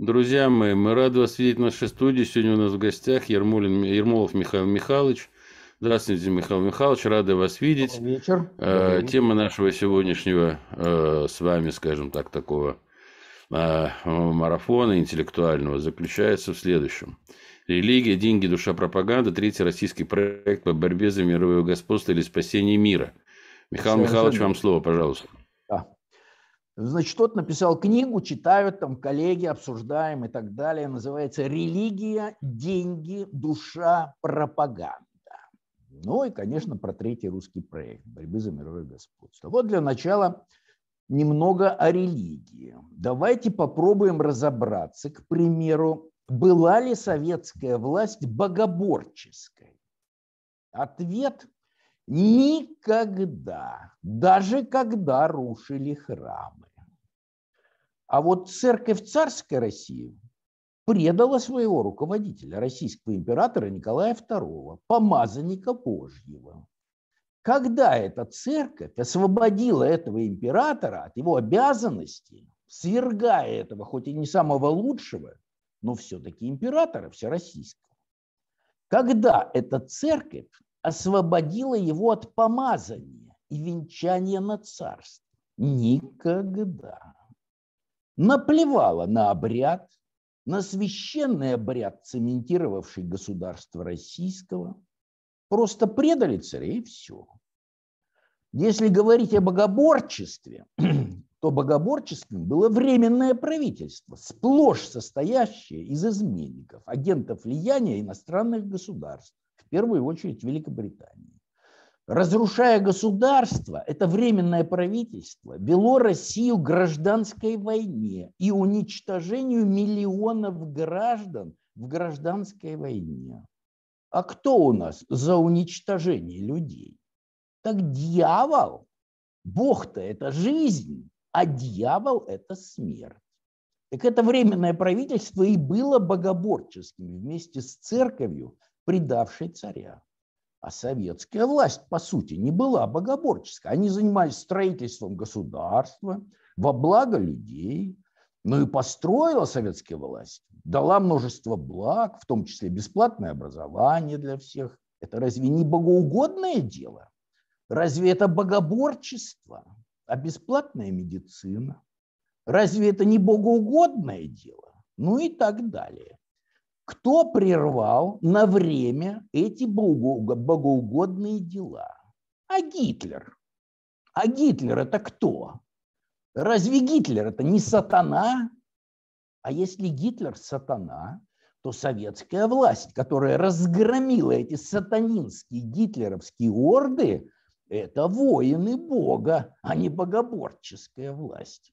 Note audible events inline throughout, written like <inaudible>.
Друзья мои, мы рады вас видеть в нашей студии. Сегодня у нас в гостях Ермолин, Ермолов Михаил Михайлович. Здравствуйте, Михаил Михайлович, рады вас видеть. Добрый вечер. Э, тема нашего сегодняшнего э, с вами, скажем так, такого э, марафона интеллектуального заключается в следующем. Религия, деньги, душа, пропаганда. Третий российский проект по борьбе за мировое господство или спасение мира. Михаил Совершенно. Михайлович, вам слово, пожалуйста. Значит, тот написал книгу, читают там коллеги, обсуждаем и так далее. Называется «Религия, деньги, душа, пропаганда». Ну и, конечно, про третий русский проект борьбы за мировое господство. Вот для начала немного о религии. Давайте попробуем разобраться, к примеру, была ли советская власть богоборческой? Ответ – никогда, даже когда рушили храмы. А вот церковь царской России предала своего руководителя, российского императора Николая II, помазанника Божьего. Когда эта церковь освободила этого императора от его обязанностей, свергая этого, хоть и не самого лучшего, но все-таки императора всероссийского. Когда эта церковь освободила его от помазания и венчания на царство? Никогда наплевала на обряд, на священный обряд, цементировавший государство российского, просто предали царя и все. Если говорить о богоборчестве, <clears throat> то богоборчеством было временное правительство, сплошь состоящее из изменников, агентов влияния иностранных государств, в первую очередь Великобритании разрушая государство, это временное правительство вело Россию гражданской войне и уничтожению миллионов граждан в гражданской войне. А кто у нас за уничтожение людей? Так дьявол. Бог-то это жизнь, а дьявол это смерть. Так это временное правительство и было богоборческим вместе с церковью, предавшей царя. А советская власть, по сути, не была богоборческой. Они занимались строительством государства во благо людей. Ну и построила советская власть, дала множество благ, в том числе бесплатное образование для всех. Это разве не богоугодное дело? Разве это богоборчество? А бесплатная медицина? Разве это не богоугодное дело? Ну и так далее. Кто прервал на время эти богоугодные дела? А Гитлер. А Гитлер это кто? Разве Гитлер это не сатана? А если Гитлер сатана, то советская власть, которая разгромила эти сатанинские гитлеровские орды, это воины Бога, а не богоборческая власть.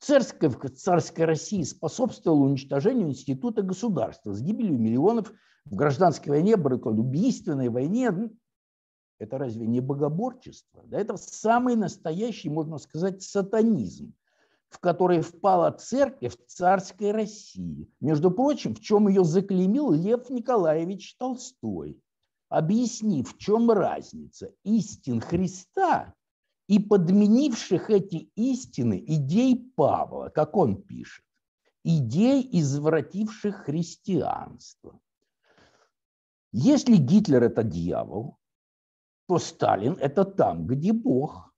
Царская, царская Россия способствовала уничтожению института государства с гибелью миллионов в гражданской войне, убийственной войне. Ну, это разве не богоборчество? Да это самый настоящий, можно сказать, сатанизм, в который впала церковь царской России. Между прочим, в чем ее заклеймил Лев Николаевич Толстой, объяснив, в чем разница истин Христа и подменивших эти истины идей Павла, как он пишет, идей, извративших христианство. Если Гитлер – это дьявол, то Сталин – это там, где Бог.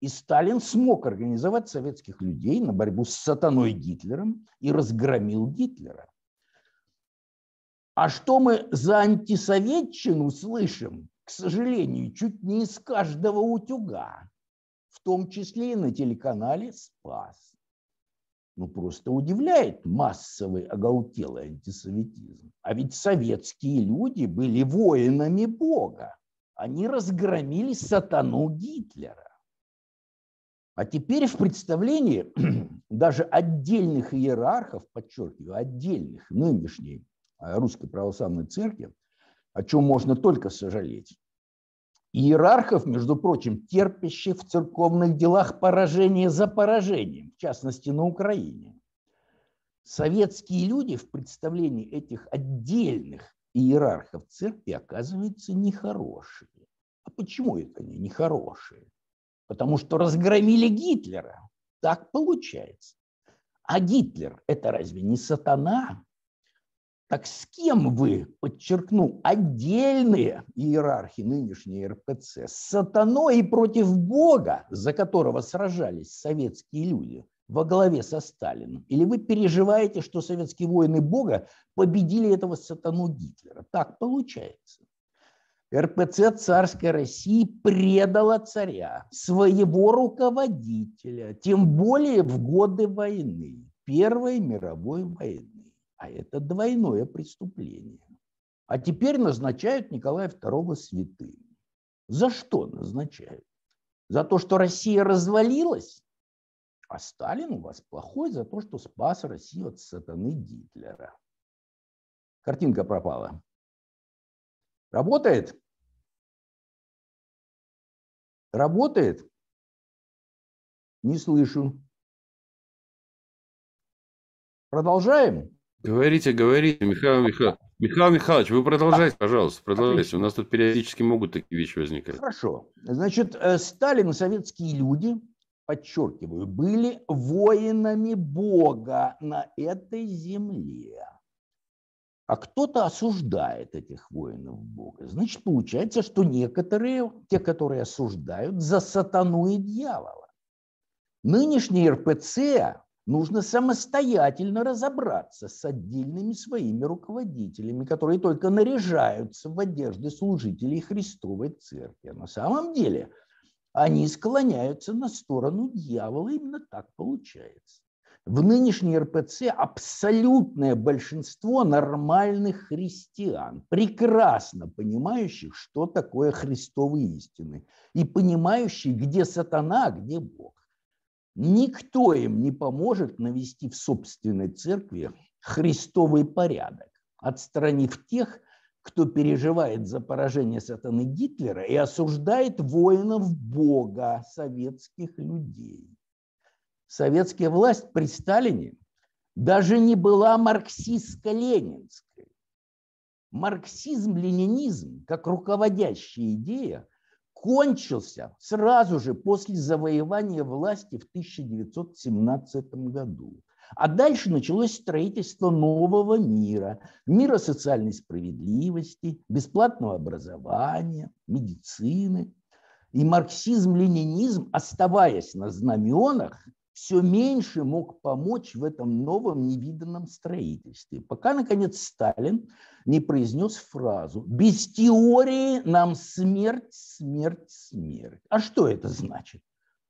И Сталин смог организовать советских людей на борьбу с сатаной Гитлером и разгромил Гитлера. А что мы за антисоветчину слышим к сожалению, чуть не из каждого утюга, в том числе и на телеканале «Спас». Ну, просто удивляет массовый оголтелый антисоветизм. А ведь советские люди были воинами Бога. Они разгромили сатану Гитлера. А теперь в представлении <clears throat> даже отдельных иерархов, подчеркиваю, отдельных нынешней Русской Православной Церкви, о чем можно только сожалеть. Иерархов, между прочим, терпящих в церковных делах поражение за поражением, в частности на Украине. Советские люди в представлении этих отдельных иерархов церкви оказываются нехорошие. А почему это они нехорошие? Потому что разгромили Гитлера. Так получается. А Гитлер – это разве не сатана? Так с кем вы, подчеркну, отдельные иерархи нынешней РПЦ, с сатаной и против Бога, за которого сражались советские люди, во главе со Сталином? Или вы переживаете, что советские воины Бога победили этого сатану Гитлера? Так получается. РПЦ царской России предала царя, своего руководителя, тем более в годы войны, Первой мировой войны. А это двойное преступление. А теперь назначают Николая II святым. За что назначают? За то, что Россия развалилась? А Сталин у вас плохой за то, что спас Россию от сатаны Гитлера. Картинка пропала. Работает? Работает? Не слышу. Продолжаем? Говорите, говорите, Михаил Михайлович. Михаил Михайлович, вы продолжайте, пожалуйста, продолжайте. У нас тут периодически могут такие вещи возникать. Хорошо. Значит, э, Сталин и советские люди, подчеркиваю, были воинами Бога на этой земле а кто-то осуждает этих воинов Бога. Значит, получается, что некоторые, те, которые осуждают, за сатану и дьявола. Нынешний РПЦ нужно самостоятельно разобраться с отдельными своими руководителями, которые только наряжаются в одежды служителей Христовой Церкви. А на самом деле они склоняются на сторону дьявола, именно так получается. В нынешней РПЦ абсолютное большинство нормальных христиан, прекрасно понимающих, что такое христовые истины, и понимающих, где сатана, а где Бог. Никто им не поможет навести в собственной церкви христовый порядок, отстранив тех, кто переживает за поражение сатаны Гитлера и осуждает воинов Бога, советских людей советская власть при Сталине даже не была марксистско-ленинской. Марксизм-ленинизм, как руководящая идея, кончился сразу же после завоевания власти в 1917 году. А дальше началось строительство нового мира, мира социальной справедливости, бесплатного образования, медицины. И марксизм-ленинизм, оставаясь на знаменах, все меньше мог помочь в этом новом невиданном строительстве, пока, наконец, Сталин не произнес фразу «Без теории нам смерть, смерть, смерть». А что это значит?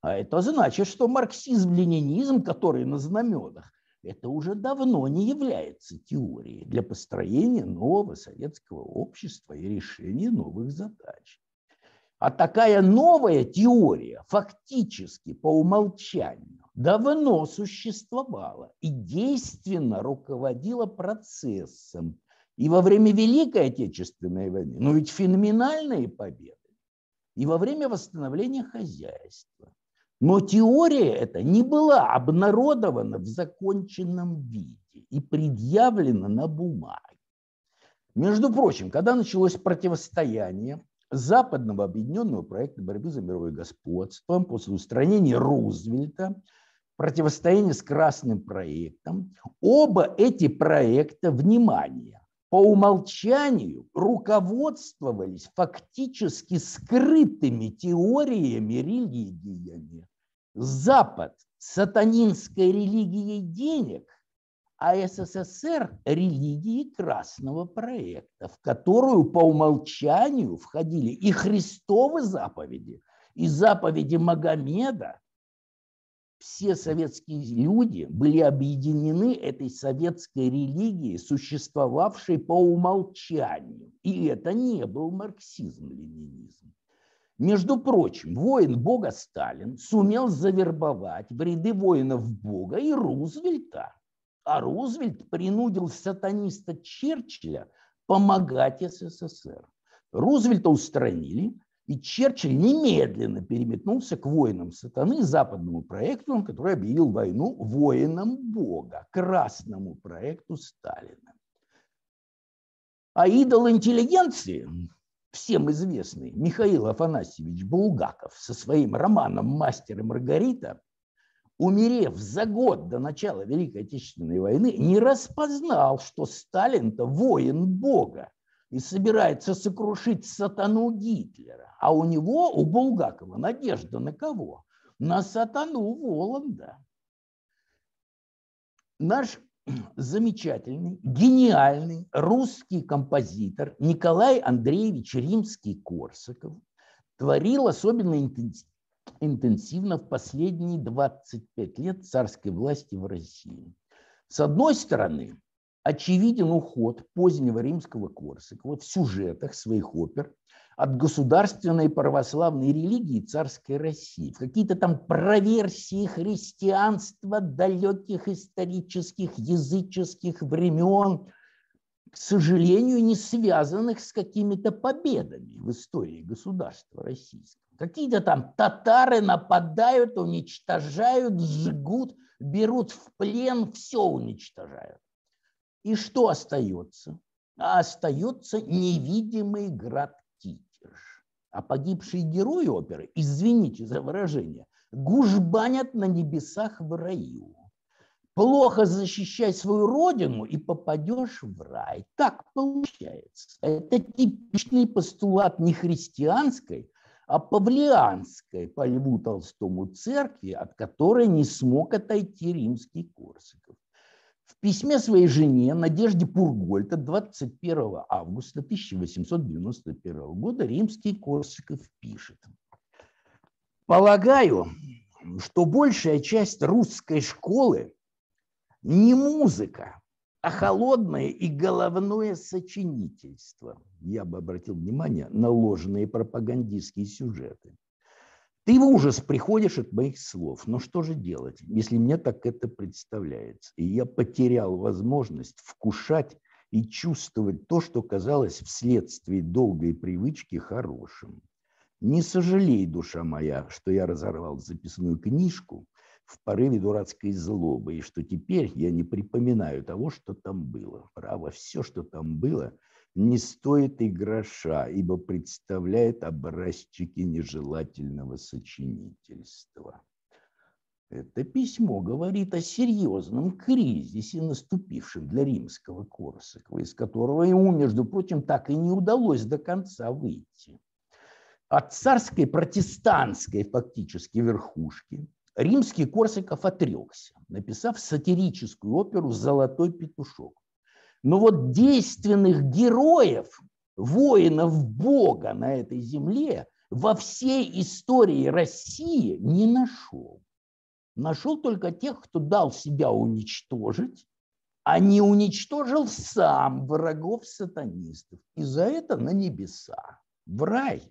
А это значит, что марксизм-ленинизм, который на знаменах, это уже давно не является теорией для построения нового советского общества и решения новых задач. А такая новая теория фактически по умолчанию давно существовала и действенно руководила процессом. И во время Великой Отечественной войны, но ведь феноменальные победы, и во время восстановления хозяйства. Но теория эта не была обнародована в законченном виде и предъявлена на бумаге. Между прочим, когда началось противостояние западного объединенного проекта борьбы за мировое господство после устранения Рузвельта противостояние с Красным проектом. Оба эти проекта, внимание, по умолчанию руководствовались фактически скрытыми теориями религиями. Запад – сатанинской религией денег, а СССР – религией Красного проекта, в которую по умолчанию входили и Христовы заповеди, и заповеди Магомеда, все советские люди были объединены этой советской религией, существовавшей по умолчанию. И это не был марксизм-ленинизм. Между прочим, воин Бога Сталин сумел завербовать в ряды воинов Бога и Рузвельта. А Рузвельт принудил сатаниста Черчилля помогать СССР. Рузвельта устранили, и Черчилль немедленно переметнулся к воинам сатаны, западному проекту, который объявил войну воинам Бога, красному проекту Сталина. А идол интеллигенции, всем известный Михаил Афанасьевич Булгаков со своим романом «Мастер и Маргарита», умерев за год до начала Великой Отечественной войны, не распознал, что Сталин-то воин Бога и собирается сокрушить сатану Гитлера. А у него, у Булгакова, надежда на кого? На сатану Воланда. Наш <clears throat> замечательный, гениальный русский композитор Николай Андреевич Римский-Корсаков творил особенно интенсивно в последние 25 лет царской власти в России. С одной стороны, очевиден уход позднего римского Корсакова в сюжетах своих опер от государственной православной религии царской России, в какие-то там проверсии христианства далеких исторических языческих времен, к сожалению, не связанных с какими-то победами в истории государства российского. Какие-то там татары нападают, уничтожают, жгут, берут в плен, все уничтожают. И что остается? А остается невидимый град Китеж. А погибшие герои оперы, извините за выражение, гужбанят на небесах в раю. Плохо защищай свою родину и попадешь в рай. Так получается. Это типичный постулат не христианской, а павлианской по Льву Толстому церкви, от которой не смог отойти римский Корсаков. В письме своей жене Надежде Пургольта 21 августа 1891 года римский Корсаков пишет. Полагаю, что большая часть русской школы не музыка, а холодное и головное сочинительство. Я бы обратил внимание на ложные пропагандистские сюжеты. Ты в ужас приходишь от моих слов. Но что же делать, если мне так это представляется? И я потерял возможность вкушать и чувствовать то, что казалось вследствие долгой привычки хорошим. Не сожалей, душа моя, что я разорвал записную книжку в порыве дурацкой злобы, и что теперь я не припоминаю того, что там было. Право, все, что там было, не стоит и гроша, ибо представляет образчики нежелательного сочинительства. Это письмо говорит о серьезном кризисе, наступившем для римского Корсакова, из которого ему, между прочим, так и не удалось до конца выйти. От царской протестантской фактически верхушки римский Корсаков отрекся, написав сатирическую оперу «Золотой петушок». Но вот действенных героев, воинов Бога на этой земле во всей истории России не нашел. Нашел только тех, кто дал себя уничтожить, а не уничтожил сам врагов сатанистов. И за это на небеса, в рай.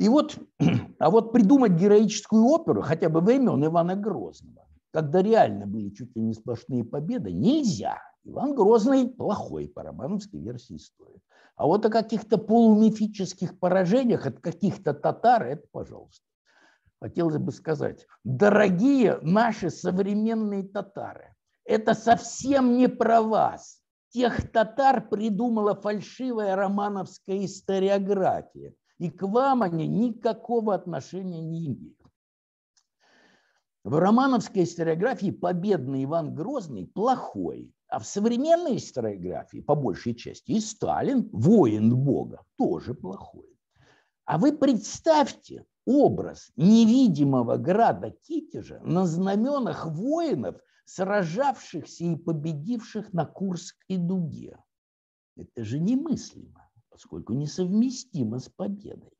И вот, <clears throat> а вот придумать героическую оперу хотя бы времен Ивана Грозного, когда реально были чуть ли не сплошные победы, нельзя. Иван Грозный плохой по романовской версии истории. А вот о каких-то полумифических поражениях от каких-то татар, это пожалуйста. Хотелось бы сказать, дорогие наши современные татары, это совсем не про вас. Тех татар придумала фальшивая романовская историография и к вам они никакого отношения не имеют. В романовской историографии победный Иван Грозный плохой, а в современной историографии, по большей части, и Сталин, воин Бога, тоже плохой. А вы представьте образ невидимого града Китежа на знаменах воинов, сражавшихся и победивших на Курской дуге. Это же немыслимо поскольку несовместимо с победой.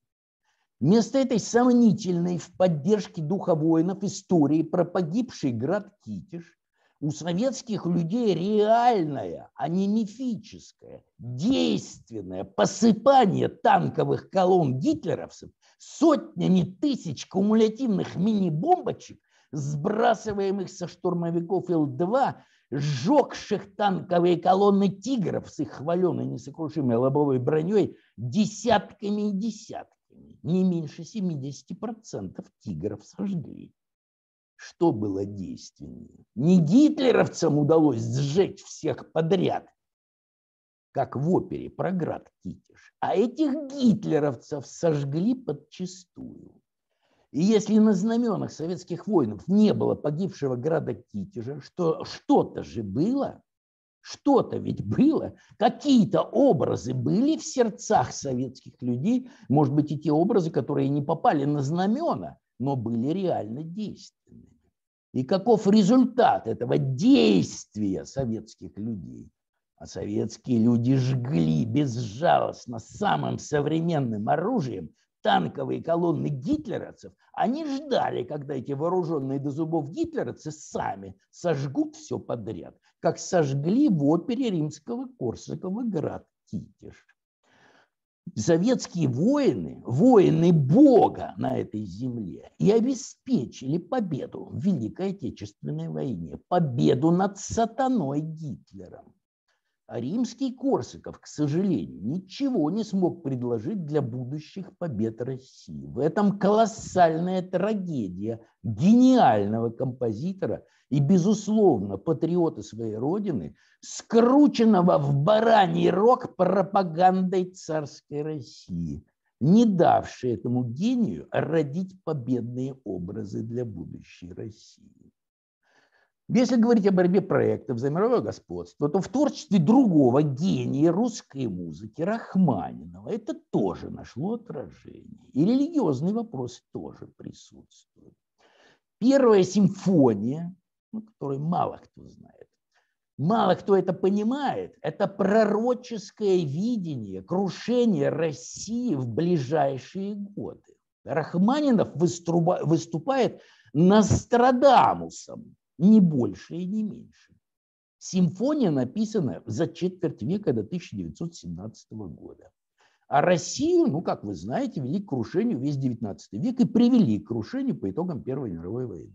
Вместо этой сомнительной в поддержке духа воинов истории про погибший град Китиш у советских людей реальное, а не мифическое, действенное посыпание танковых колонн гитлеровцев сотнями тысяч кумулятивных мини-бомбочек, сбрасываемых со штурмовиков Ил-2 сжегших танковые колонны тигров с их хваленой несокрушимой лобовой броней десятками и десятками. Не меньше 70% тигров сожгли. Что было действеннее? Не гитлеровцам удалось сжечь всех подряд, как в опере про град Китиш, а этих гитлеровцев сожгли подчистую. И если на знаменах советских воинов не было погибшего града Китежа, что что-то же было, что-то ведь было, какие-то образы были в сердцах советских людей, может быть, и те образы, которые не попали на знамена, но были реально действенными. И каков результат этого действия советских людей? А советские люди жгли безжалостно самым современным оружием танковые колонны гитлеровцев, они ждали, когда эти вооруженные до зубов гитлеровцы сами сожгут все подряд, как сожгли в опере римского Корсакова град Китеж. Советские воины, воины Бога на этой земле и обеспечили победу в Великой Отечественной войне, победу над сатаной Гитлером. А римский Корсаков, к сожалению, ничего не смог предложить для будущих побед России. В этом колоссальная трагедия гениального композитора и, безусловно, патриота своей родины, скрученного в бараний рог пропагандой царской России, не давшей этому гению родить победные образы для будущей России. Если говорить о борьбе проектов за мировое господство, то в творчестве другого гения русской музыки, Рахманинова, это тоже нашло отражение. И религиозный вопрос тоже присутствует. Первая симфония, ну, которую мало кто знает, мало кто это понимает, это пророческое видение крушения России в ближайшие годы. Рахманинов выступает Нострадамусом, не больше и не меньше. Симфония написана за четверть века до 1917 года. А Россию, ну, как вы знаете, вели к крушению весь 19 век и привели к крушению по итогам Первой мировой войны.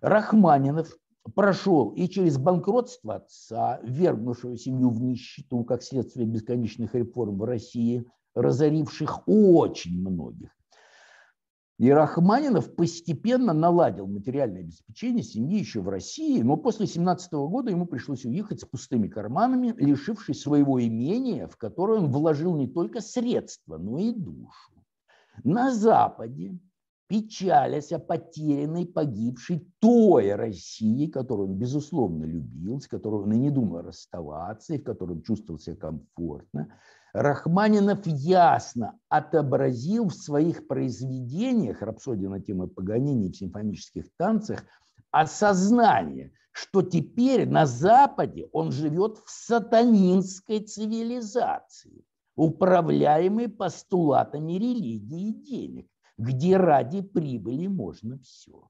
Рахманинов прошел и через банкротство отца, вергнувшего семью в нищету, как следствие бесконечных реформ в России, разоривших очень многих, и Рахманинов постепенно наладил материальное обеспечение семьи еще в России, но после 17 года ему пришлось уехать с пустыми карманами, лишившись своего имения, в которое он вложил не только средства, но и душу. На Западе, печалясь о потерянной, погибшей той России, которую он, безусловно, любил, с которой он и не думал расставаться, и в которой он чувствовал себя комфортно, Рахманинов ясно отобразил в своих произведениях, рапсодия на тему Паганини в симфонических танцах, осознание, что теперь на Западе он живет в сатанинской цивилизации, управляемой постулатами религии и денег, где ради прибыли можно все.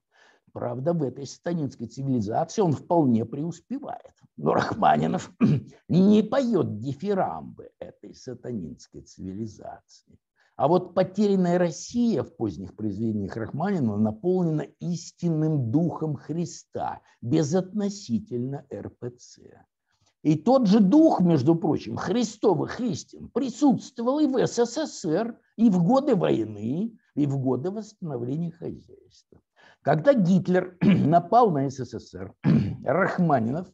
Правда, в этой сатанинской цивилизации он вполне преуспевает. Но Рахманинов <clears throat> не поет дифирамбы этой сатанинской цивилизации. А вот потерянная Россия в поздних произведениях Рахманинова наполнена истинным духом Христа, безотносительно РПЦ. И тот же дух, между прочим, христовых истин присутствовал и в СССР, и в годы войны, и в годы восстановления хозяйства. Когда Гитлер <clears throat> напал на СССР, <clears throat> Рахманинов,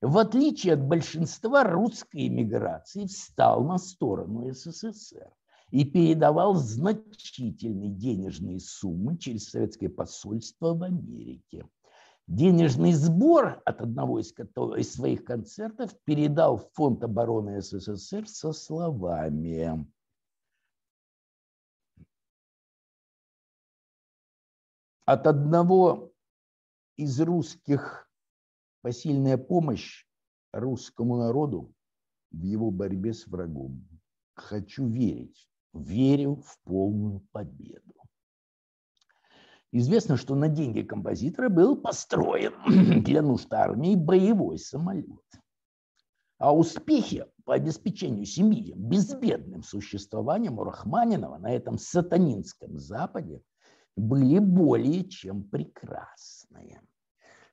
в отличие от большинства русской эмиграции, встал на сторону СССР и передавал значительные денежные суммы через советское посольство в Америке. Денежный сбор от одного из, из своих концертов передал в Фонд обороны СССР со словами от одного из русских посильная помощь русскому народу в его борьбе с врагом. Хочу верить, верю в полную победу. Известно, что на деньги композитора был построен для нужд армии боевой самолет. А успехи по обеспечению семьи безбедным существованием у Рахманинова на этом сатанинском Западе были более чем прекрасные.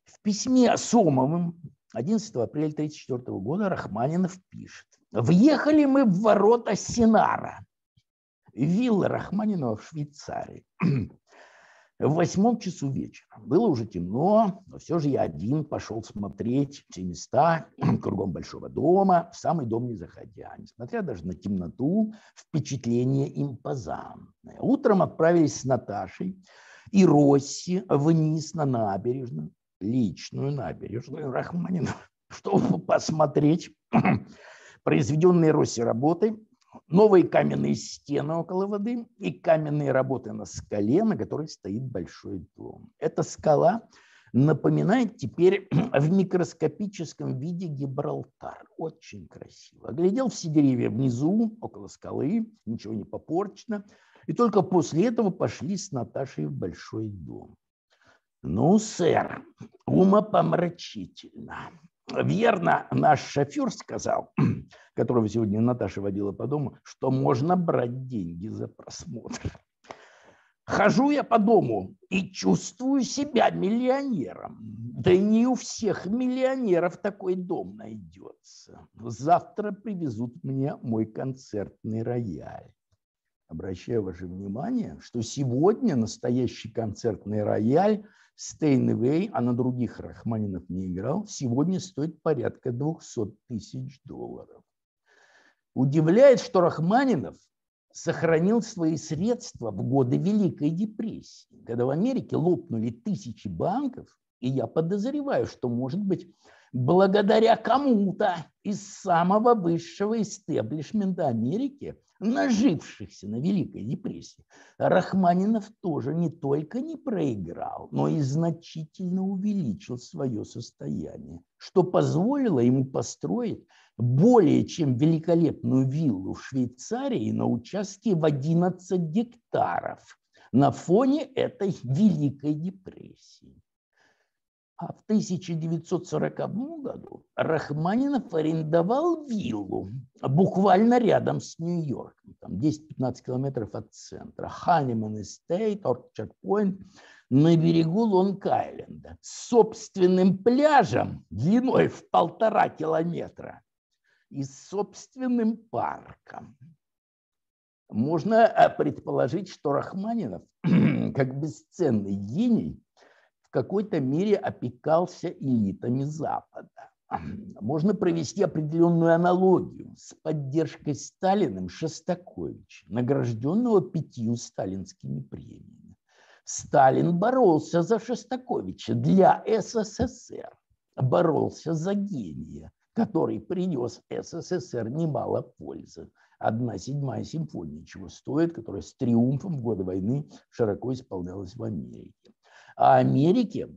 В письме Сомовым 11 апреля 1934 года Рахманинов пишет. «Въехали мы в ворота Синара, виллы Рахманинова в Швейцарии <clears throat> в восьмом часу вечера. Было уже темно, но все же я один пошел смотреть все места <clears throat> кругом большого дома, в самый дом не заходя. Несмотря даже на темноту, впечатление импозантное. Утром отправились с Наташей и Росси вниз на набережную, личную набережную Рахманинова, <laughs> чтобы посмотреть <clears throat> произведенные Росси работы, новые каменные стены около воды и каменные работы на скале, на которой стоит большой дом. Эта скала напоминает теперь <clears throat> в микроскопическом виде Гибралтар. Очень красиво. Оглядел все деревья внизу, около скалы, ничего не попорчено. И только после этого пошли с Наташей в большой дом. Ну, сэр, умопомрачительно. Верно, наш шофер сказал, <clears throat> которого сегодня Наташа водила по дому, что можно брать деньги за просмотр. Хожу я по дому и чувствую себя миллионером. Да и не у всех миллионеров такой дом найдется. Завтра привезут мне мой концертный рояль. Обращаю ваше внимание, что сегодня настоящий концертный рояль Стейнвей, а на других Рахманинов не играл, сегодня стоит порядка 200 тысяч долларов. Удивляет, что Рахманинов сохранил свои средства в годы Великой депрессии, когда в Америке лопнули тысячи банков, и я подозреваю, что, может быть, благодаря кому-то из самого высшего истеблишмента Америки, нажившихся на Великой депрессии, Рахманинов тоже не только не проиграл, но и значительно увеличил свое состояние, что позволило ему построить более чем великолепную виллу в Швейцарии на участке в 11 гектаров на фоне этой Великой депрессии. А в 1940 году Рахманинов арендовал виллу буквально рядом с Нью-Йорком, там 10-15 километров от центра, Ханиман Эстейт, Орчард Пойнт, на берегу Лонг-Айленда, с собственным пляжем длиной в полтора километра и собственным парком. Можно э, предположить, что Рахманинов, <clears throat> как бесценный гений, в какой-то мере опекался элитами Запада. Можно провести определенную аналогию с поддержкой Сталиным Шостаковича, награжденного пятью сталинскими премиями. Сталин боролся за Шостаковича для СССР, боролся за гения, который принес СССР немало пользы. Одна седьмая симфония чего стоит, которая с триумфом в годы войны широко исполнялась в Америке. А Америке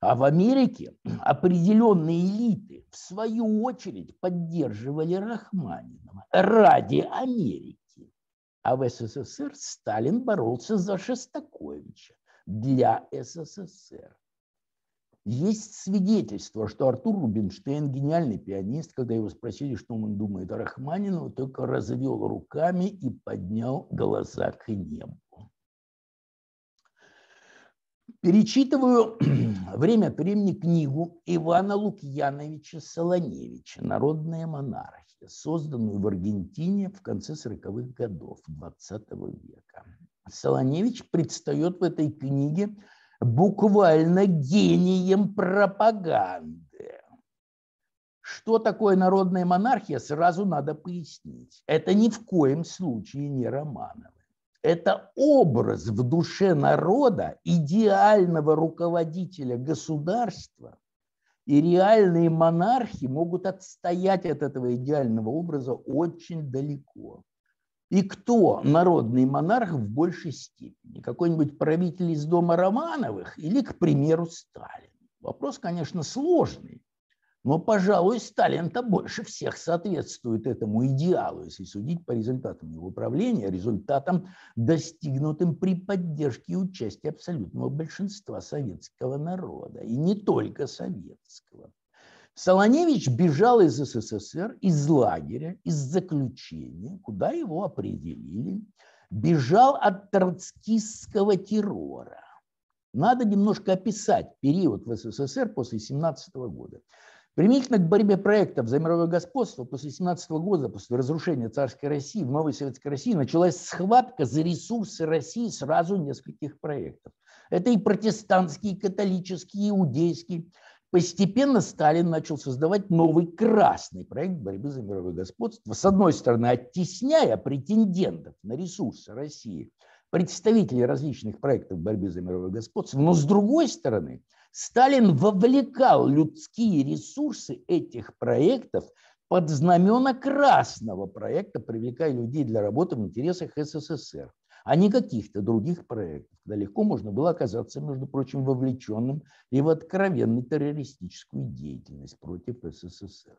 а в Америке определенные элиты, в свою очередь, поддерживали Рахманинова ради Америки. А в СССР Сталин боролся за Шостаковича для СССР. Есть свидетельство, что Артур Рубинштейн, гениальный пианист, когда его спросили, что он думает о Рахманинову, только развел руками и поднял глаза к небу. Перечитываю <clears throat> время от времени книгу Ивана Лукьяновича Солоневича «Народная монархия», созданную в Аргентине в конце 40-х годов XX века. Солоневич предстает в этой книге буквально гением пропаганды. Что такое народная монархия, сразу надо пояснить. Это ни в коем случае не Романовы. Это образ в душе народа идеального руководителя государства, и реальные монархи могут отстоять от этого идеального образа очень далеко. И кто народный монарх в большей степени? Какой-нибудь правитель из дома Романовых или, к примеру, Сталин? Вопрос, конечно, сложный, но, пожалуй, Сталин-то больше всех соответствует этому идеалу, если судить по результатам его правления, результатам, достигнутым при поддержке и участии абсолютного большинства советского народа, и не только советского. Солоневич бежал из СССР, из лагеря, из заключения, куда его определили. Бежал от троцкистского террора. Надо немножко описать период в СССР после 17 года. Применительно к борьбе проектов за мировое господство после 17 года, после разрушения царской России, в новой советской России началась схватка за ресурсы России сразу нескольких проектов. Это и протестантский, и католический, и иудейский, Постепенно Сталин начал создавать новый красный проект борьбы за мировое господство. С одной стороны, оттесняя претендентов на ресурсы России представители различных проектов борьбы за мировое господство, но с другой стороны, Сталин вовлекал людские ресурсы этих проектов под знамена красного проекта, привлекая людей для работы в интересах СССР, а не каких-то других проектов, когда легко можно было оказаться, между прочим, вовлеченным и в откровенную террористическую деятельность против СССР.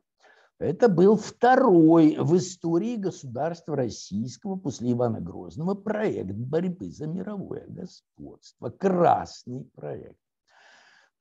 Это был второй в истории государства российского после Ивана Грозного проект борьбы за мировое господство. Красный проект.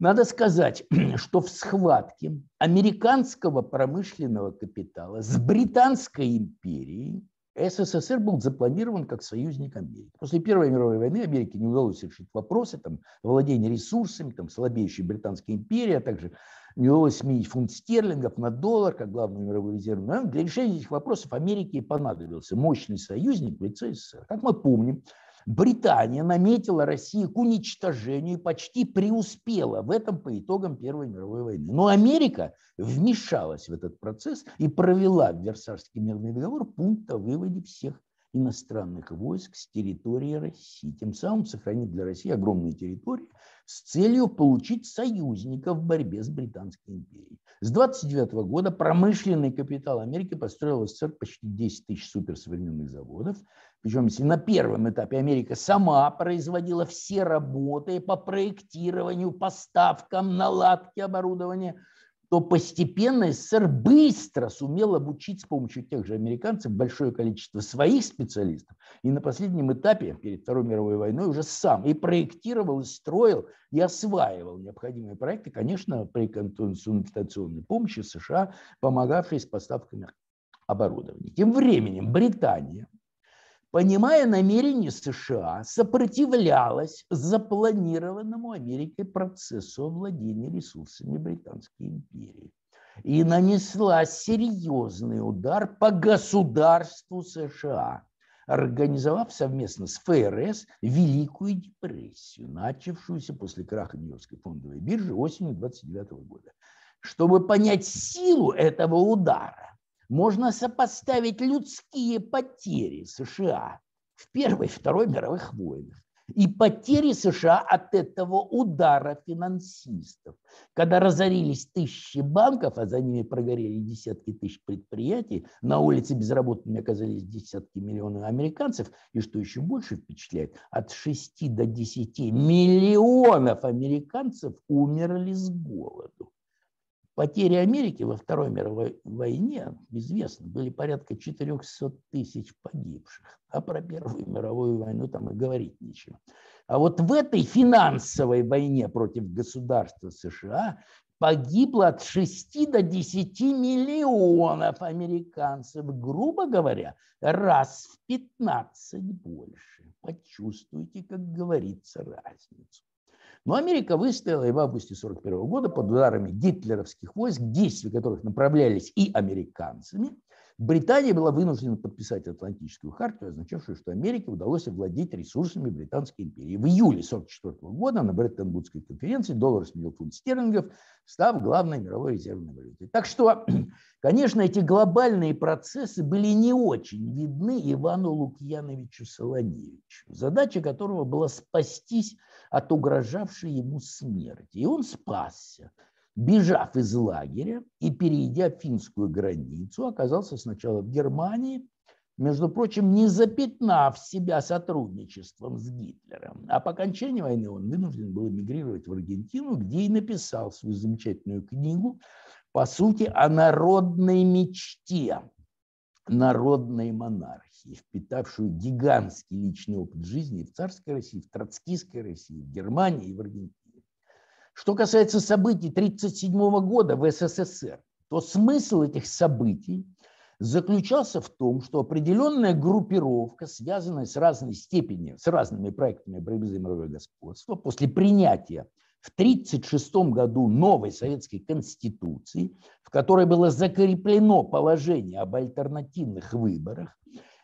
Надо сказать, <clears throat> что в схватке американского промышленного капитала с Британской империей СССР был запланирован как союзник Америки. После Первой мировой войны Америке не удалось решить вопросы там, владения ресурсами, там, слабеющей Британской империи, а также не удалось сменить фунт стерлингов на доллар, как главную мировую резервную. Для решения этих вопросов Америке понадобился мощный союзник в лице СССР. Как мы помним, Британия наметила Россию к уничтожению и почти преуспела в этом по итогам Первой мировой войны. Но Америка вмешалась в этот процесс и провела в Версальский мирный договор пункт о выводе всех иностранных войск с территории России, тем самым сохранив для России огромные территории с целью получить союзников в борьбе с Британской империей. С 29 года промышленный капитал Америки построил в СССР почти 10 тысяч суперсовременных заводов. Причем, если на первом этапе Америка сама производила все работы по проектированию, поставкам, наладке оборудования – то постепенно СССР быстро сумел обучить с помощью тех же американцев большое количество своих специалистов. И на последнем этапе, перед Второй мировой войной, уже сам и проектировал, и строил, и осваивал необходимые проекты, конечно, при консультационной помощи США, помогавшей с поставками оборудования. Тем временем Британия понимая намерения США, сопротивлялась запланированному Америкой процессу овладения ресурсами Британской империи и нанесла серьезный удар по государству США, организовав совместно с ФРС Великую депрессию, начавшуюся после краха Нью-Йоркской фондовой биржи осенью 29 года. Чтобы понять силу этого удара, можно сопоставить людские потери США в Первой и Второй мировых войнах и потери США от этого удара финансистов, когда разорились тысячи банков, а за ними прогорели десятки тысяч предприятий, на улице безработными оказались десятки миллионов американцев, и что еще больше впечатляет, от 6 до 10 миллионов американцев умерли с голоду. Потери Америки во Второй мировой войне, известно, были порядка 400 тысяч погибших. А про Первую мировую войну там и говорить нечего. А вот в этой финансовой войне против государства США погибло от 6 до 10 миллионов американцев, грубо говоря, раз в 15 больше. Почувствуйте, как говорится, разницу. Но Америка выстояла и в августе 1941 года под ударами гитлеровских войск, действия которых направлялись и американцами, Британия была вынуждена подписать Атлантическую хартию, означавшую, что Америке удалось овладеть ресурсами Британской империи. В июле 1944 года на Бреттон-Вудской конференции доллар сменил фунт стерлингов, став главной мировой резервной валютой. Так что, <clears throat> конечно, эти глобальные процессы были не очень видны Ивану Лукьяновичу Солоневичу, задача которого была спастись от угрожавшей ему смерти. И он спасся бежав из лагеря и перейдя финскую границу, оказался сначала в Германии, между прочим, не запятнав себя сотрудничеством с Гитлером. А по окончании войны он вынужден был эмигрировать в Аргентину, где и написал свою замечательную книгу, по сути, о народной мечте, народной монархии, впитавшую гигантский личный опыт жизни в царской России, в троцкистской России, в Германии и в Аргентине. Что касается событий 1937 года в СССР, то смысл этих событий заключался в том, что определенная группировка, связанная с разной степенью, с разными проектами борьбы за мировое господство, после принятия в 1936 году новой советской конституции, в которой было закреплено положение об альтернативных выборах,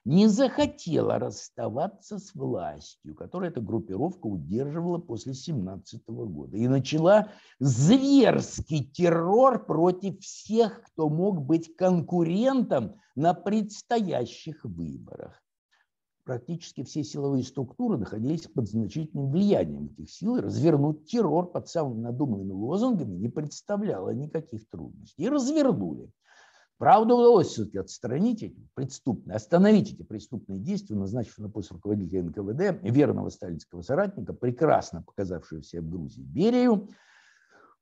не захотела расставаться с властью, которую эта группировка удерживала после 17 года, и начала зверский террор против всех, кто мог быть конкурентом на предстоящих выборах. практически все силовые структуры находились под значительным влиянием этих сил, и развернуть террор под самыми надуманными лозунгами не представляло никаких трудностей. И развернули. Правда, удалось все-таки отстранить эти преступные, остановить эти преступные действия, назначив на пост руководителя НКВД верного сталинского соратника, прекрасно показавшегося в Грузии Берию,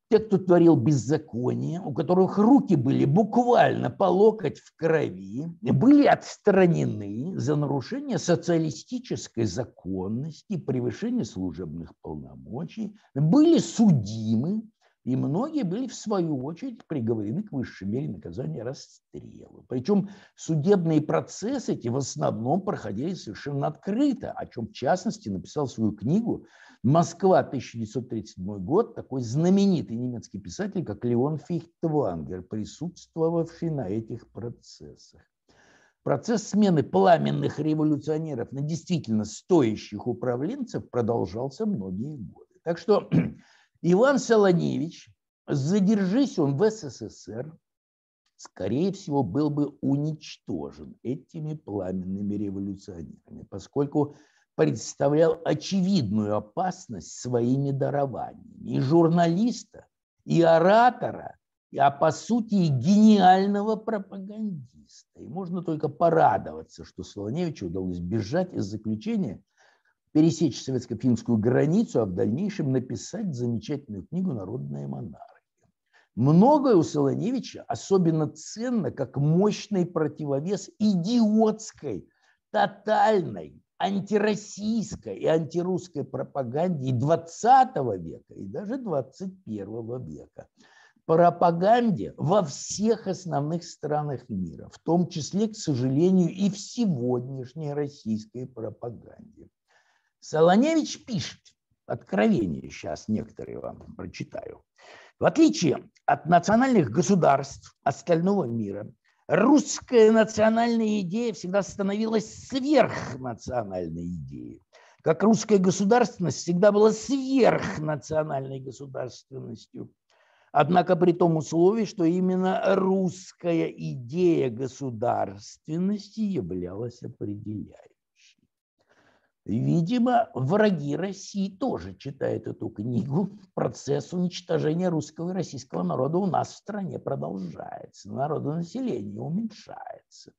те, кто творил беззаконие, у которых руки были буквально по локоть в крови, были отстранены за нарушение социалистической законности, превышение служебных полномочий, были судимы, и многие были, в свою очередь, приговорены к высшей мере наказания расстрелу. Причем судебные процессы эти в основном проходили совершенно открыто, о чем, в частности, написал свою книгу Москва, 1937 год, такой знаменитый немецкий писатель, как Леон Фихтвангер, присутствовавший на этих процессах. Процесс смены пламенных революционеров на действительно стоящих управленцев продолжался многие годы. Так что Иван Солоневич, задержись он в СССР, скорее всего, был бы уничтожен этими пламенными революционерами, поскольку представлял очевидную опасность своими дарованиями. И журналиста, и оратора, а по сути и гениального пропагандиста. И можно только порадоваться, что Солоневичу удалось бежать из заключения, пересечь советско-финскую границу, а в дальнейшем написать замечательную книгу «Народная монархия». Многое у Солоневича особенно ценно как мощный противовес идиотской, тотальной, антироссийской и антирусской пропаганде и 20 века, и даже 21 века. Пропаганде во всех основных странах мира, в том числе, к сожалению, и в сегодняшней российской пропаганде. Солоневич пишет, откровение сейчас некоторые вам прочитаю. В отличие от национальных государств остального мира, русская национальная идея всегда становилась сверхнациональной идеей. Как русская государственность всегда была сверхнациональной государственностью. Однако при том условии, что именно русская идея государственности являлась определяющей. Видимо, враги России тоже читают эту книгу. Процесс уничтожения русского и российского народа у нас в стране продолжается. Народонаселение уменьшается.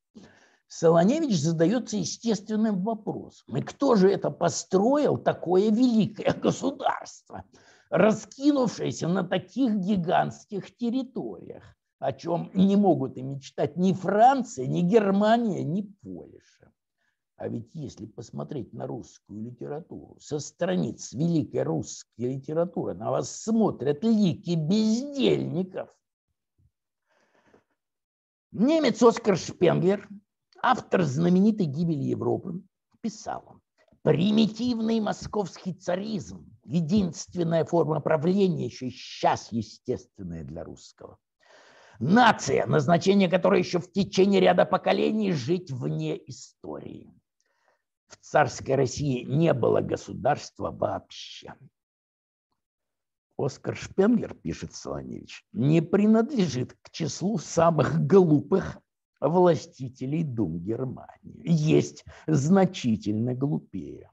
Солоневич задается естественным вопросом. И кто же это построил такое великое <laughs> государство, раскинувшееся на таких гигантских территориях, о чем не могут и мечтать ни Франция, ни Германия, ни Польша? А ведь если посмотреть на русскую литературу, со страниц великой русской литературы на вас смотрят лики бездельников. Немец Оскар Шпенглер, автор знаменитой «Гибели Европы», писал «Примитивный московский царизм – единственная форма правления, еще сейчас естественная для русского. Нация, назначение которой еще в течение ряда поколений жить вне истории в царской России не было государства вообще. Оскар Шпенгер, пишет Солоневич, не принадлежит к числу самых глупых властителей дум Германии. Есть значительно глупее.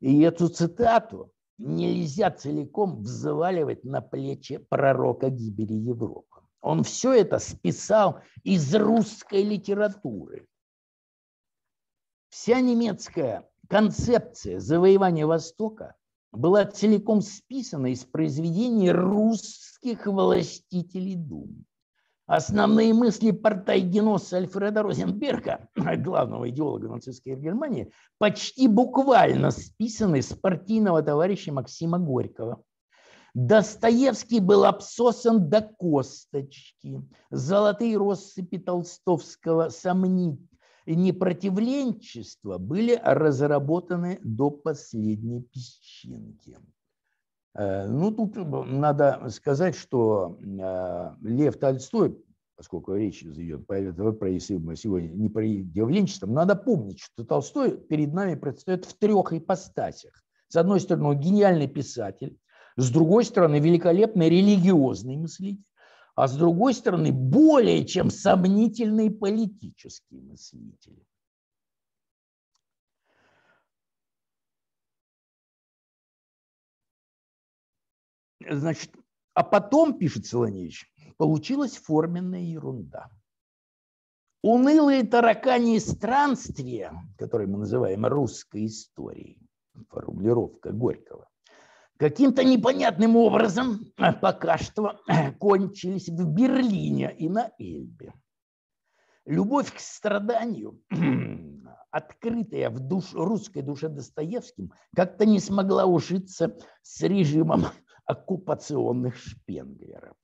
И эту цитату нельзя целиком взваливать на плечи пророка гибели Европы. Он все это списал из русской литературы. Вся немецкая концепция завоевания Востока была целиком списана из произведений русских властителей Дум. Основные мысли портайгеноса Альфреда Розенберга, <laughs> главного идеолога нацистской Германии, почти буквально списаны с партийного товарища Максима Горького. Достоевский был обсосан до косточки. Золотые россыпи Толстовского сомнительны непротивленчества были разработаны до последней песчинки. Э, ну, тут надо сказать, что э, Лев Толстой, поскольку речь идет про, про если мы сегодня не про явленчество, надо помнить, что Толстой перед нами предстает в трех ипостасях. С одной стороны, он гениальный писатель, с другой стороны, великолепный религиозный мыслитель, а с другой стороны более чем сомнительные политические мыслители. Значит, а потом, пишет Солоневич, получилась форменная ерунда. Унылые таракани странствия, которые мы называем русской историей, формулировка Горького, каким-то непонятным образом пока что кончились в Берлине и на Эльбе. Любовь к страданию, <clears throat> открытая в душ, русской душе Достоевским, как-то не смогла ужиться с режимом <laughs> оккупационных шпенглеров.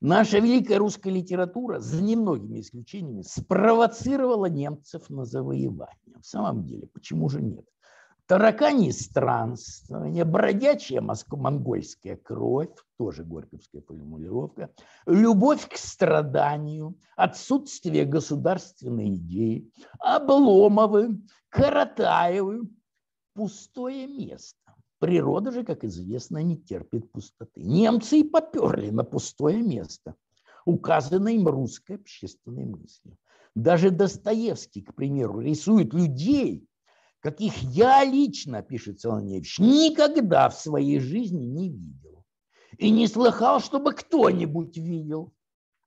Наша великая русская литература, за немногими исключениями, спровоцировала немцев на завоевание. В самом деле, почему же нет? Таракани странствование, бродячая монгольская кровь, тоже горьковская формулировка, любовь к страданию, отсутствие государственной идеи, Обломовы, Каратаевы, пустое место. Природа же, как известно, не терпит пустоты. Немцы и поперли на пустое место, указанное им русской общественной мыслью. Даже Достоевский, к примеру, рисует людей, каких я лично, пишет Солоневич, никогда в своей жизни не видел. И не слыхал, чтобы кто-нибудь видел.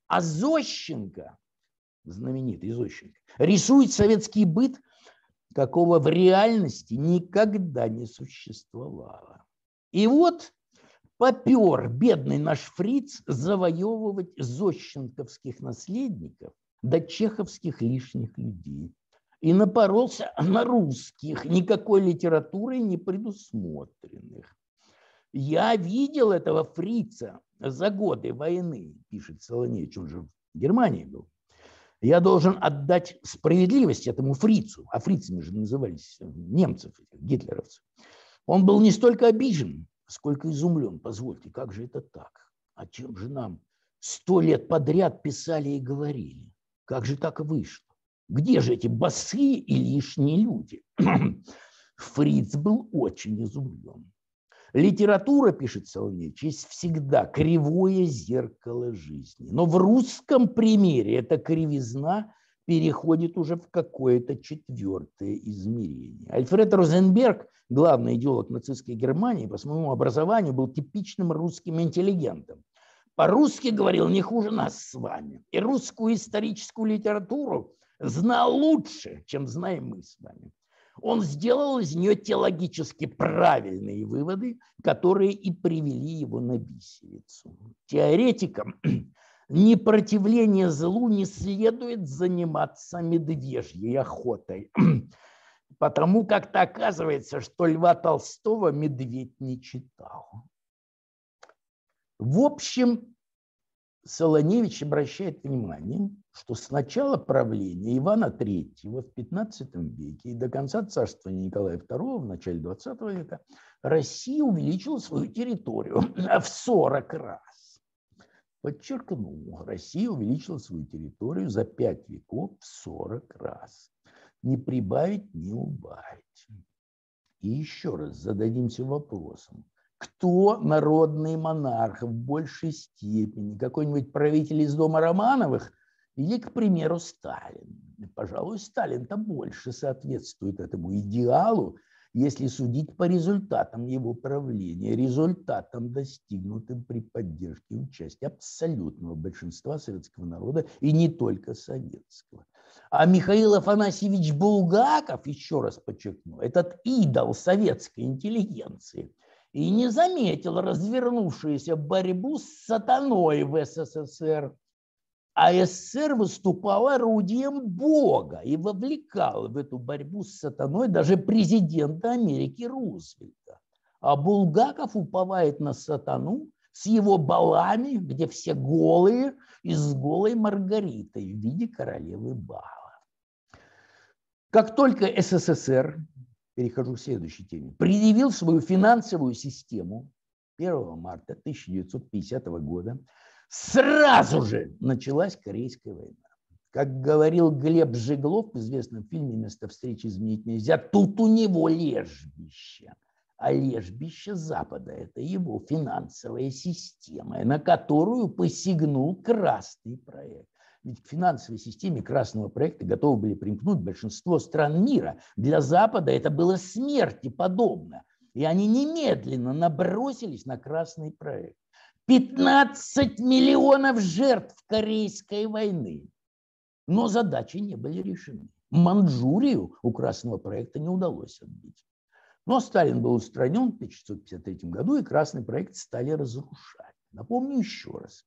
А Зощенко, знаменитый Зощенко, рисует советский быт – какого в реальности никогда не существовало. И вот попер бедный наш фриц завоевывать зощенковских наследников до чеховских лишних людей. И напоролся <clears throat> на русских, никакой литературой не предусмотренных. Я видел этого фрица за годы войны, пишет Солонеич, он же в Германии был. Я должен отдать справедливость этому фрицу, а фрицами же назывались немцев, гитлеровцев. Он был не столько обижен, сколько изумлен. Позвольте, как же это так? О чем же нам сто лет подряд писали и говорили? Как же так вышло? Где же эти босые и лишние люди? <clears throat> Фриц был очень изумлен. Литература, пишет Соловьевич, есть всегда кривое зеркало жизни. Но в русском примере эта кривизна переходит уже в какое-то четвертое измерение. Альфред Розенберг, главный идеолог нацистской Германии, по своему образованию был типичным русским интеллигентом. По-русски говорил не хуже нас с вами. И русскую историческую литературу знал лучше, чем знаем мы с вами он сделал из нее теологически правильные выводы, которые и привели его на виселицу. Теоретикам <clears throat> непротивление злу не следует заниматься медвежьей охотой, <clears throat> потому как-то оказывается, что Льва Толстого медведь не читал. В общем, Солоневич обращает внимание, что с начала правления Ивана III в XV веке и до конца царствования Николая II в начале XX века Россия увеличила свою территорию <clears throat> в 40 раз. Подчеркну, Россия увеличила свою территорию за пять веков в 40 раз. Не прибавить, не убавить. И еще раз зададимся вопросом, кто народный монарх в большей степени, какой-нибудь правитель из дома Романовых или, к примеру, Сталин. Пожалуй, Сталин-то больше соответствует этому идеалу, если судить по результатам его правления, результатам, достигнутым при поддержке участия абсолютного большинства советского народа и не только советского. А Михаил Афанасьевич Булгаков, еще раз подчеркну, этот идол советской интеллигенции – и не заметил развернувшуюся борьбу с сатаной в СССР. А СССР выступал орудием Бога и вовлекал в эту борьбу с сатаной даже президента Америки Рузвельта. А Булгаков уповает на сатану с его балами, где все голые, и с голой Маргаритой в виде королевы Бала. Как только СССР перехожу к следующей теме, предъявил свою финансовую систему 1 марта 1950 года, сразу же началась Корейская война. Как говорил Глеб Жиглов в известном фильме «Место встречи изменить нельзя», тут у него лежбище. А лежбище Запада – это его финансовая система, на которую посягнул красный проект. Ведь к финансовой системе красного проекта готовы были примкнуть большинство стран мира. Для Запада это было смерти подобно. И они немедленно набросились на красный проект. 15 миллионов жертв Корейской войны. Но задачи не были решены. Манчжурию у красного проекта не удалось отбить. Но Сталин был устранен в 1953 году, и красный проект стали разрушать. Напомню еще раз.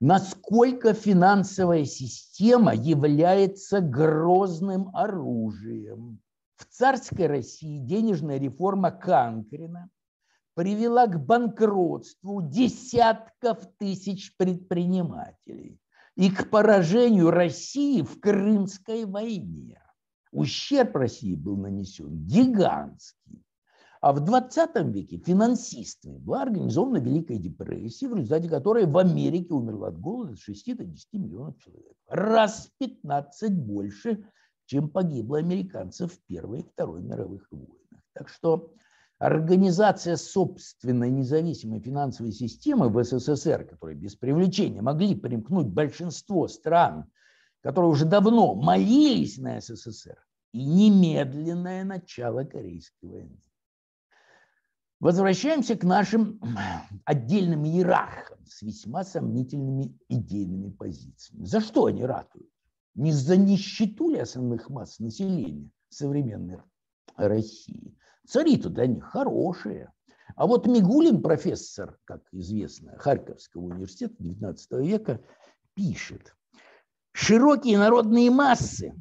Насколько финансовая система является грозным оружием. В царской России денежная реформа Канкрина привела к банкротству десятков тысяч предпринимателей и к поражению России в Крымской войне. Ущерб России был нанесен гигантский. А в 20 веке финансистами была организована Великая депрессия, в результате которой в Америке умерло от голода от 6 до 10 миллионов человек. Раз в 15 больше, чем погибло американцев в Первой и Второй мировых войнах. Так что Организация собственной независимой финансовой системы в СССР, которые без привлечения могли примкнуть большинство стран, которые уже давно молились на СССР, и немедленное начало Корейской войны. Возвращаемся к нашим <clears throat> отдельным иерархам с весьма сомнительными идейными позициями. За что они ратуют? Не за нищету ли основных масс населения современной России, Цари-то для них хорошие. А вот Мигулин, профессор, как известно, Харьковского университета XIX века, пишет, широкие народные массы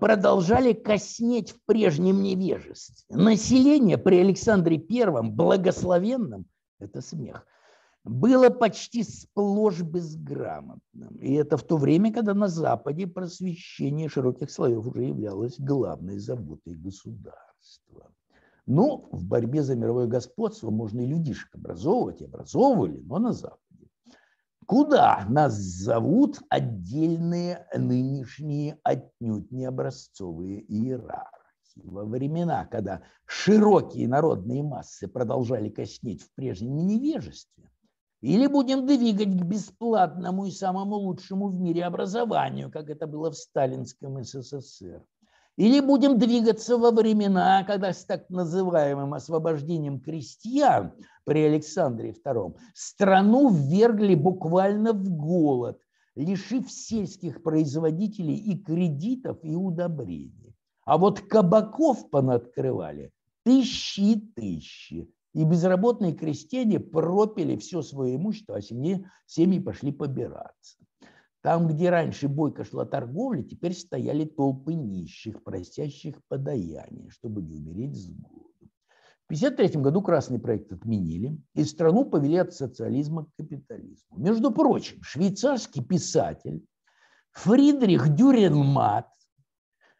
продолжали коснеть в прежнем невежестве. Население при Александре Первом, благословенном, это смех, было почти сплошь безграмотным. И это в то время, когда на Западе просвещение широких слоев уже являлось главной заботой государства. Но в борьбе за мировое господство можно и людишек образовывать, и образовывали, но на Западе. Куда нас зовут отдельные нынешние отнюдь не образцовые иерархи? Во времена, когда широкие народные массы продолжали коснеть в прежнем невежестве, или будем двигать к бесплатному и самому лучшему в мире образованию, как это было в сталинском СССР, или будем двигаться во времена, когда с так называемым освобождением крестьян при Александре II страну ввергли буквально в голод, лишив сельских производителей и кредитов, и удобрений. А вот кабаков понаоткрывали тысячи и тысячи. И безработные крестьяне пропили все свое имущество, а семьи, семьи пошли побираться. Там, где раньше бойко шла торговля, теперь стояли толпы нищих, просящих подаяние, чтобы не умереть с голоду. В 1953 году красный проект отменили, и страну повели от социализма к капитализму. Между прочим, швейцарский писатель Фридрих Дюренмат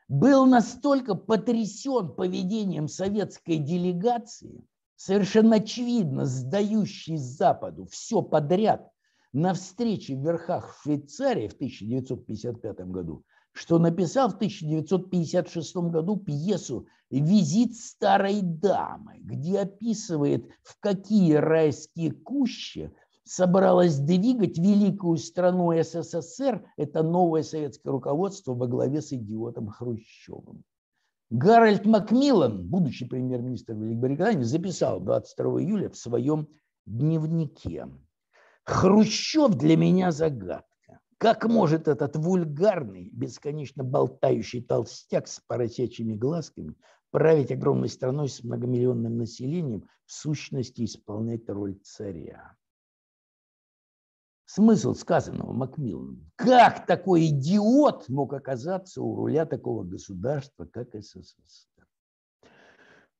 был настолько потрясен поведением советской делегации, совершенно очевидно сдающей Западу все подряд на встрече в верхах в Швейцарии в 1955 году, что написал в 1956 году пьесу «Визит старой дамы», где описывает, в какие райские кущи собралась двигать великую страну СССР это новое советское руководство во главе с идиотом Хрущевым. Гарольд Макмиллан, будущий премьер-министр Великобритании, записал 22 июля в своем дневнике. Хрущев для меня загадка. Как может этот вульгарный, бесконечно болтающий толстяк с поросячьими глазками править огромной страной с многомиллионным населением, в сущности исполнять роль царя? Смысл сказанного Макмилланом. Как такой идиот мог оказаться у руля такого государства, как СССР?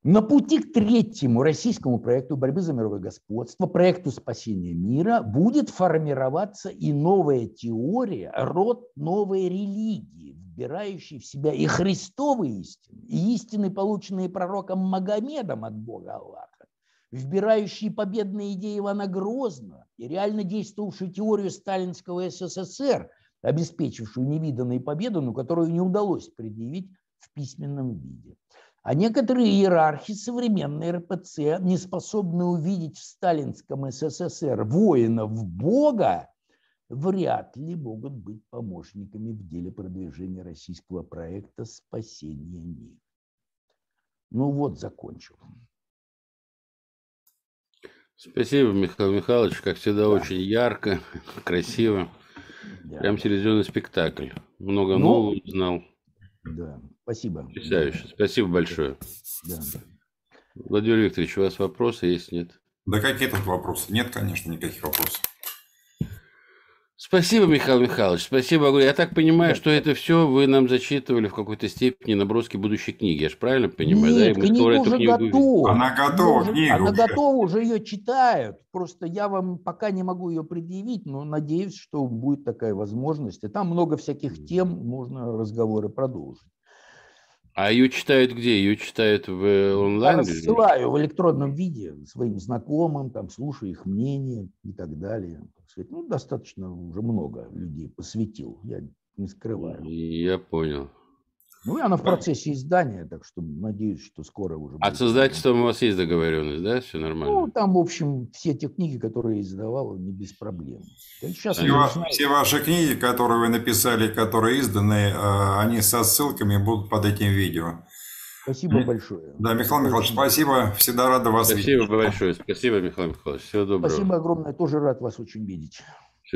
На пути к третьему российскому проекту борьбы за мировое господство, проекту спасения мира, будет формироваться и новая теория, род новой религии, вбирающей в себя и христовые истины, и истины, полученные пророком Магомедом от Бога Аллаха, вбирающие победные идеи Ивана Грозного и реально действовавшую теорию сталинского СССР, обеспечившую невиданную победу, но которую не удалось предъявить в письменном виде. А некоторые иерархи современной РПЦ не способны увидеть в сталинском СССР воинов Бога, вряд ли могут быть помощниками в деле продвижения российского проекта спасения мира. Ну вот, закончил. Спасибо, Михаил Михайлович. Как всегда, да. очень ярко, красиво. Да. Прям телевизионный спектакль. Много ну, нового узнал. Да, спасибо. Потрясающе. Спасибо большое. Да. Владимир Викторович, у вас вопросы есть, нет? Да какие тут вопросы? Нет, конечно, никаких вопросов. Спасибо, Михаил Михайлович, спасибо. Я так понимаю, что это все вы нам зачитывали в какой-то степени наброски будущей книги. Я же правильно понимаю? Нет, да? книга уже книгу... готова. Она готова, уже, книга Она уже. готова, уже ее читают. Просто я вам пока не могу ее предъявить, но надеюсь, что будет такая возможность. И там много всяких тем, можно разговоры продолжить. А ее читают где? Ее читают в онлайн? Я рассылаю в электронном виде своим знакомым, там, слушаю их мнение и так далее. Ну, достаточно уже много людей посвятил, я не скрываю. Я понял. Ну, и она в процессе издания, так что надеюсь, что скоро уже. А с издательством у вас есть договоренность, да? Все нормально? Ну, там, в общем, все те книги, которые я издавал, не без проблем. Сейчас все, начинаю... все ваши книги, которые вы написали, которые изданы, э, они со ссылками будут под этим видео. Спасибо большое. Да, Михаил Михайлович, спасибо. Всегда рада вас спасибо видеть. Спасибо большое. Спасибо, Михаил Михайлович. Всего доброго. Спасибо огромное. Тоже рад вас очень видеть.